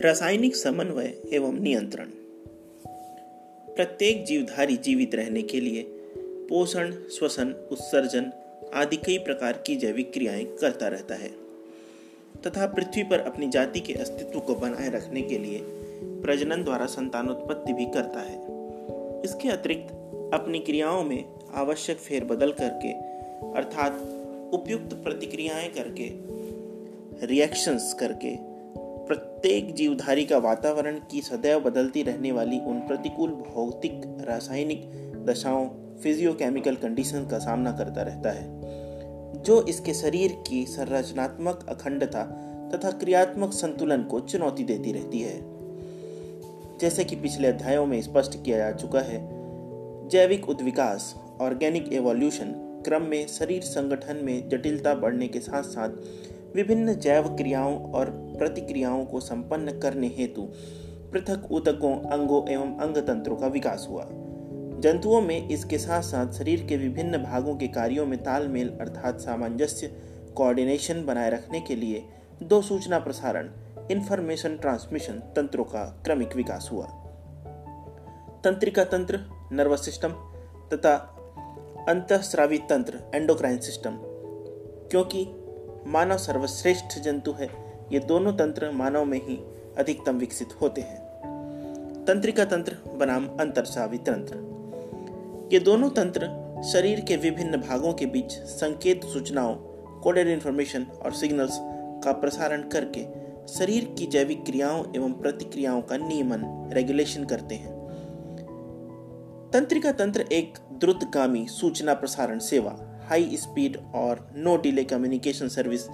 रासायनिक समन्वय एवं नियंत्रण। प्रत्येक जीवधारी जीवित रहने के लिए पोषण, श्वसन, उत्सर्जन आदि कई प्रकार की जैविक क्रियाएँ करता रहता है। तथा पृथ्वी पर अपनी जाति के अस्तित्व को बनाए रखने के लिए प्रजनन द्वारा संतानोत्पत्ति भी करता है। इसके अतिरिक्त अपनी क्रियाओं में आवश्यक फेरबदल करके, अर्थात उपयुक्त प्रतिक्रियाएँ करके रिएक्शंस करके प्रत्येक जीवधारी का वातावरण की सदैव बदलती रहने वाली उन प्रतिकूल भौतिक, रासायनिक दशाओं फिजियोकेमिकल कंडीशन का सामना करता रहता है, जो इसके शरीर की संरचनात्मक अखंडता तथा क्रियात्मक संतुलन को चुनौती देती रहती है। जैसे कि पिछले अध्यायों में स्पष्ट किया जा चुका है, जैविक उद्विकास ऑर्गेनिक एवोल्यूशन क्रम में शरीर संगठन में जटिलता बढ़ने के साथ साथ विभिन्न जैव क्रियाओं और प्रतिक्रियाओं को संपन्न करने हेतु पृथक उतकों अंगों एवं अंग तंत्रों का विकास हुआ। जंतुओं में इसके साथ साथ शरीर के विभिन्न भागों के कार्यों में तालमेल अर्थात सामंजस्य कोऑर्डिनेशन बनाए रखने के लिए दो सूचना प्रसारण इंफॉर्मेशन ट्रांसमिशन तंत्रों का क्रमिक विकास हुआ। तंत्रिका तंत्र नर्वस सिस्टम तथा अंतःस्रावी तंत्र एंडोक्राइन सिस्टम क्योंकि मानव सर्वश्रेष्ठ जंतु है। ये दोनों तंत्र मानव में ही अधिकतम विकसित होते हैं। तंत्रिका तंत्र बनाम अंतरसावी तंत्र। ये दोनों तंत्र शरीर के विभिन्न भागों के बीच संकेत सूचनाओं कोडेड इंफॉर्मेशन और सिग्नल्स का प्रसारण करके शरीर की जैविक क्रियाओं एवं प्रतिक्रियाओं का नियमन रेगुलेशन करते हैं। तंत्रिका तंत्र एक द्रुतगामी सूचना प्रसारण सेवा हाई स्पीड और नो डिले कम्युनिकेशन सर्विस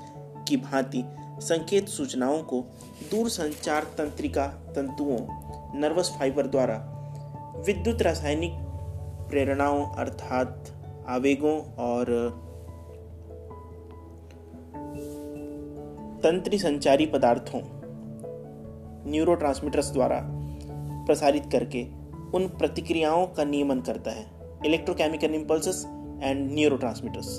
की भांति संकेत सूचनाओं को दूर संचार तंत्रिका तंतुओं, नर्वस फाइबर द्वारा विद्युत रासायनिक प्रेरणाओं अर्थात आवेगों और तंत्री संचारी पदार्थों, न्यूरोट्रांसमीटर्स द्वारा प्रसारित करके उन प्रतिक्रियाओं का नियमन करता है। इलेक्ट्रोकेमिकल इम्पल्सेस एंड न्यूरोट्रांसमीटर्स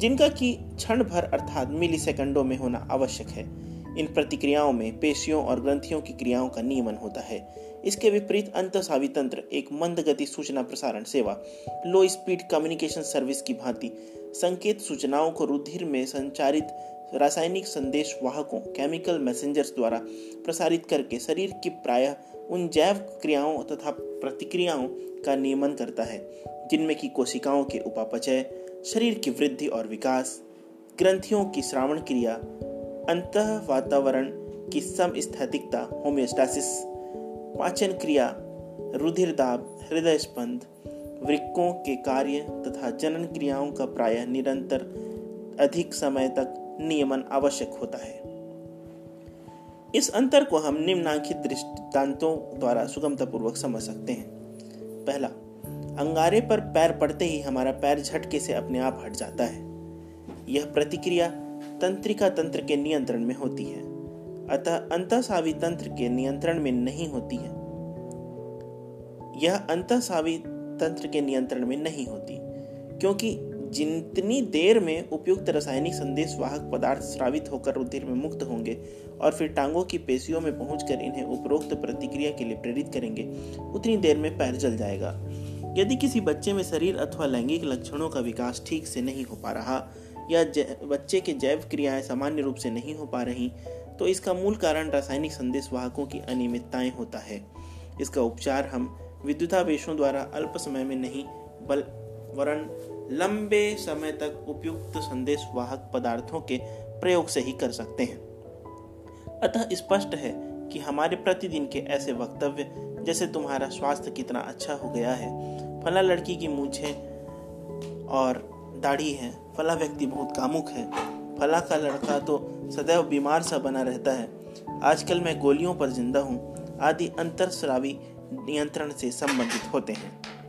जिनका कि क्षण भर अर्थात मिली सेकंडों में होना आवश्यक है। इन प्रतिक्रियाओं में पेशियों और ग्रंथियों की क्रियाओं का नियमन होता है। इसके विपरीत अंतसावी तंत्र एक मंद गति सूचना प्रसारण सेवा लो स्पीड कम्युनिकेशन सर्विस की भांति संकेत सूचनाओं को रुधिर में संचारित रासायनिक संदेश वाहकों केमिकल मैसेंजर्स द्वारा प्रसारित करके शरीर की प्रायः उन जैव क्रियाओं तथा प्रतिक्रियाओं का नियमन करता है। जिनमें की कोशिकाओं के उपापचय, शरीर की वृद्धि और विकास, ग्रंथियों की श्रावण क्रिया अंत वातावरण की समस्थैतिकता, होम्योस्टासिस, पाचन क्रिया रुधिर दाब हृदय स्पंद, वृक्कों के कार्य तथा जनन क्रियाओं का प्रायः निरंतर, अधिक समय तक नियमन आवश्यक होता है। इस अंतर को हम निम्नांकित दृष्टांतों द्वारा सुगमतापूर्वक समझ सकते हैं। पहला अंगारे पर पैर पड़ते ही हमारा पैर झटके से अपने आप हट जाता है। यह प्रतिक्रिया तंत्रिका तंत्र के नियंत्रण में होती है। अतः अंतसावी तंत्र के नियंत्रण में नहीं होती है। यह अंतसावी तंत्र के नियंत्रण में नहीं होती, क्योंकि जितनी देर में उपयुक्त रासायनिक संदेश वाहक पदार्थ स्रावित होकर रुधिर में मुक्त होंगे और फिर टांगों की पेशियों में पहुंचकर इन्हें उपरोक्त प्रतिक्रिया के लिए प्रेरित करेंगे, उतनी देर में पैर जल जाएगा। यदि किसी बच्चे में शरीर अथवा लैंगिक लक्षणों का विकास ठीक से नहीं हो पा रहा या बच्चे के जैव क्रियाएँ सामान्य रूप से नहीं हो पा रही तो इसका मूल कारण रासायनिक संदेश वाहकों की अनियमितताएँ होता है। इसका उपचार हम विद्युतावेशों द्वारा अल्प समय में नहीं, बल वरण लंबे समय तक उपयुक्त संदेश वाहक पदार्थों के प्रयोग से ही कर सकते हैं। अतः स्पष्ट है कि हमारे प्रतिदिन के ऐसे वक्तव्य, जैसे तुम्हारा स्वास्थ्य कितना अच्छा हो गया है। फला लड़की की मूछे और दाढ़ी है। फला व्यक्ति बहुत कामुक है। फला का लड़का तो सदैव बीमार सा बना रहता है। आजकल मैं गोलियों पर ज़िंदा हूँ। आदि अंतरस्रावी नियंत्रण से संबंधित होते हैं।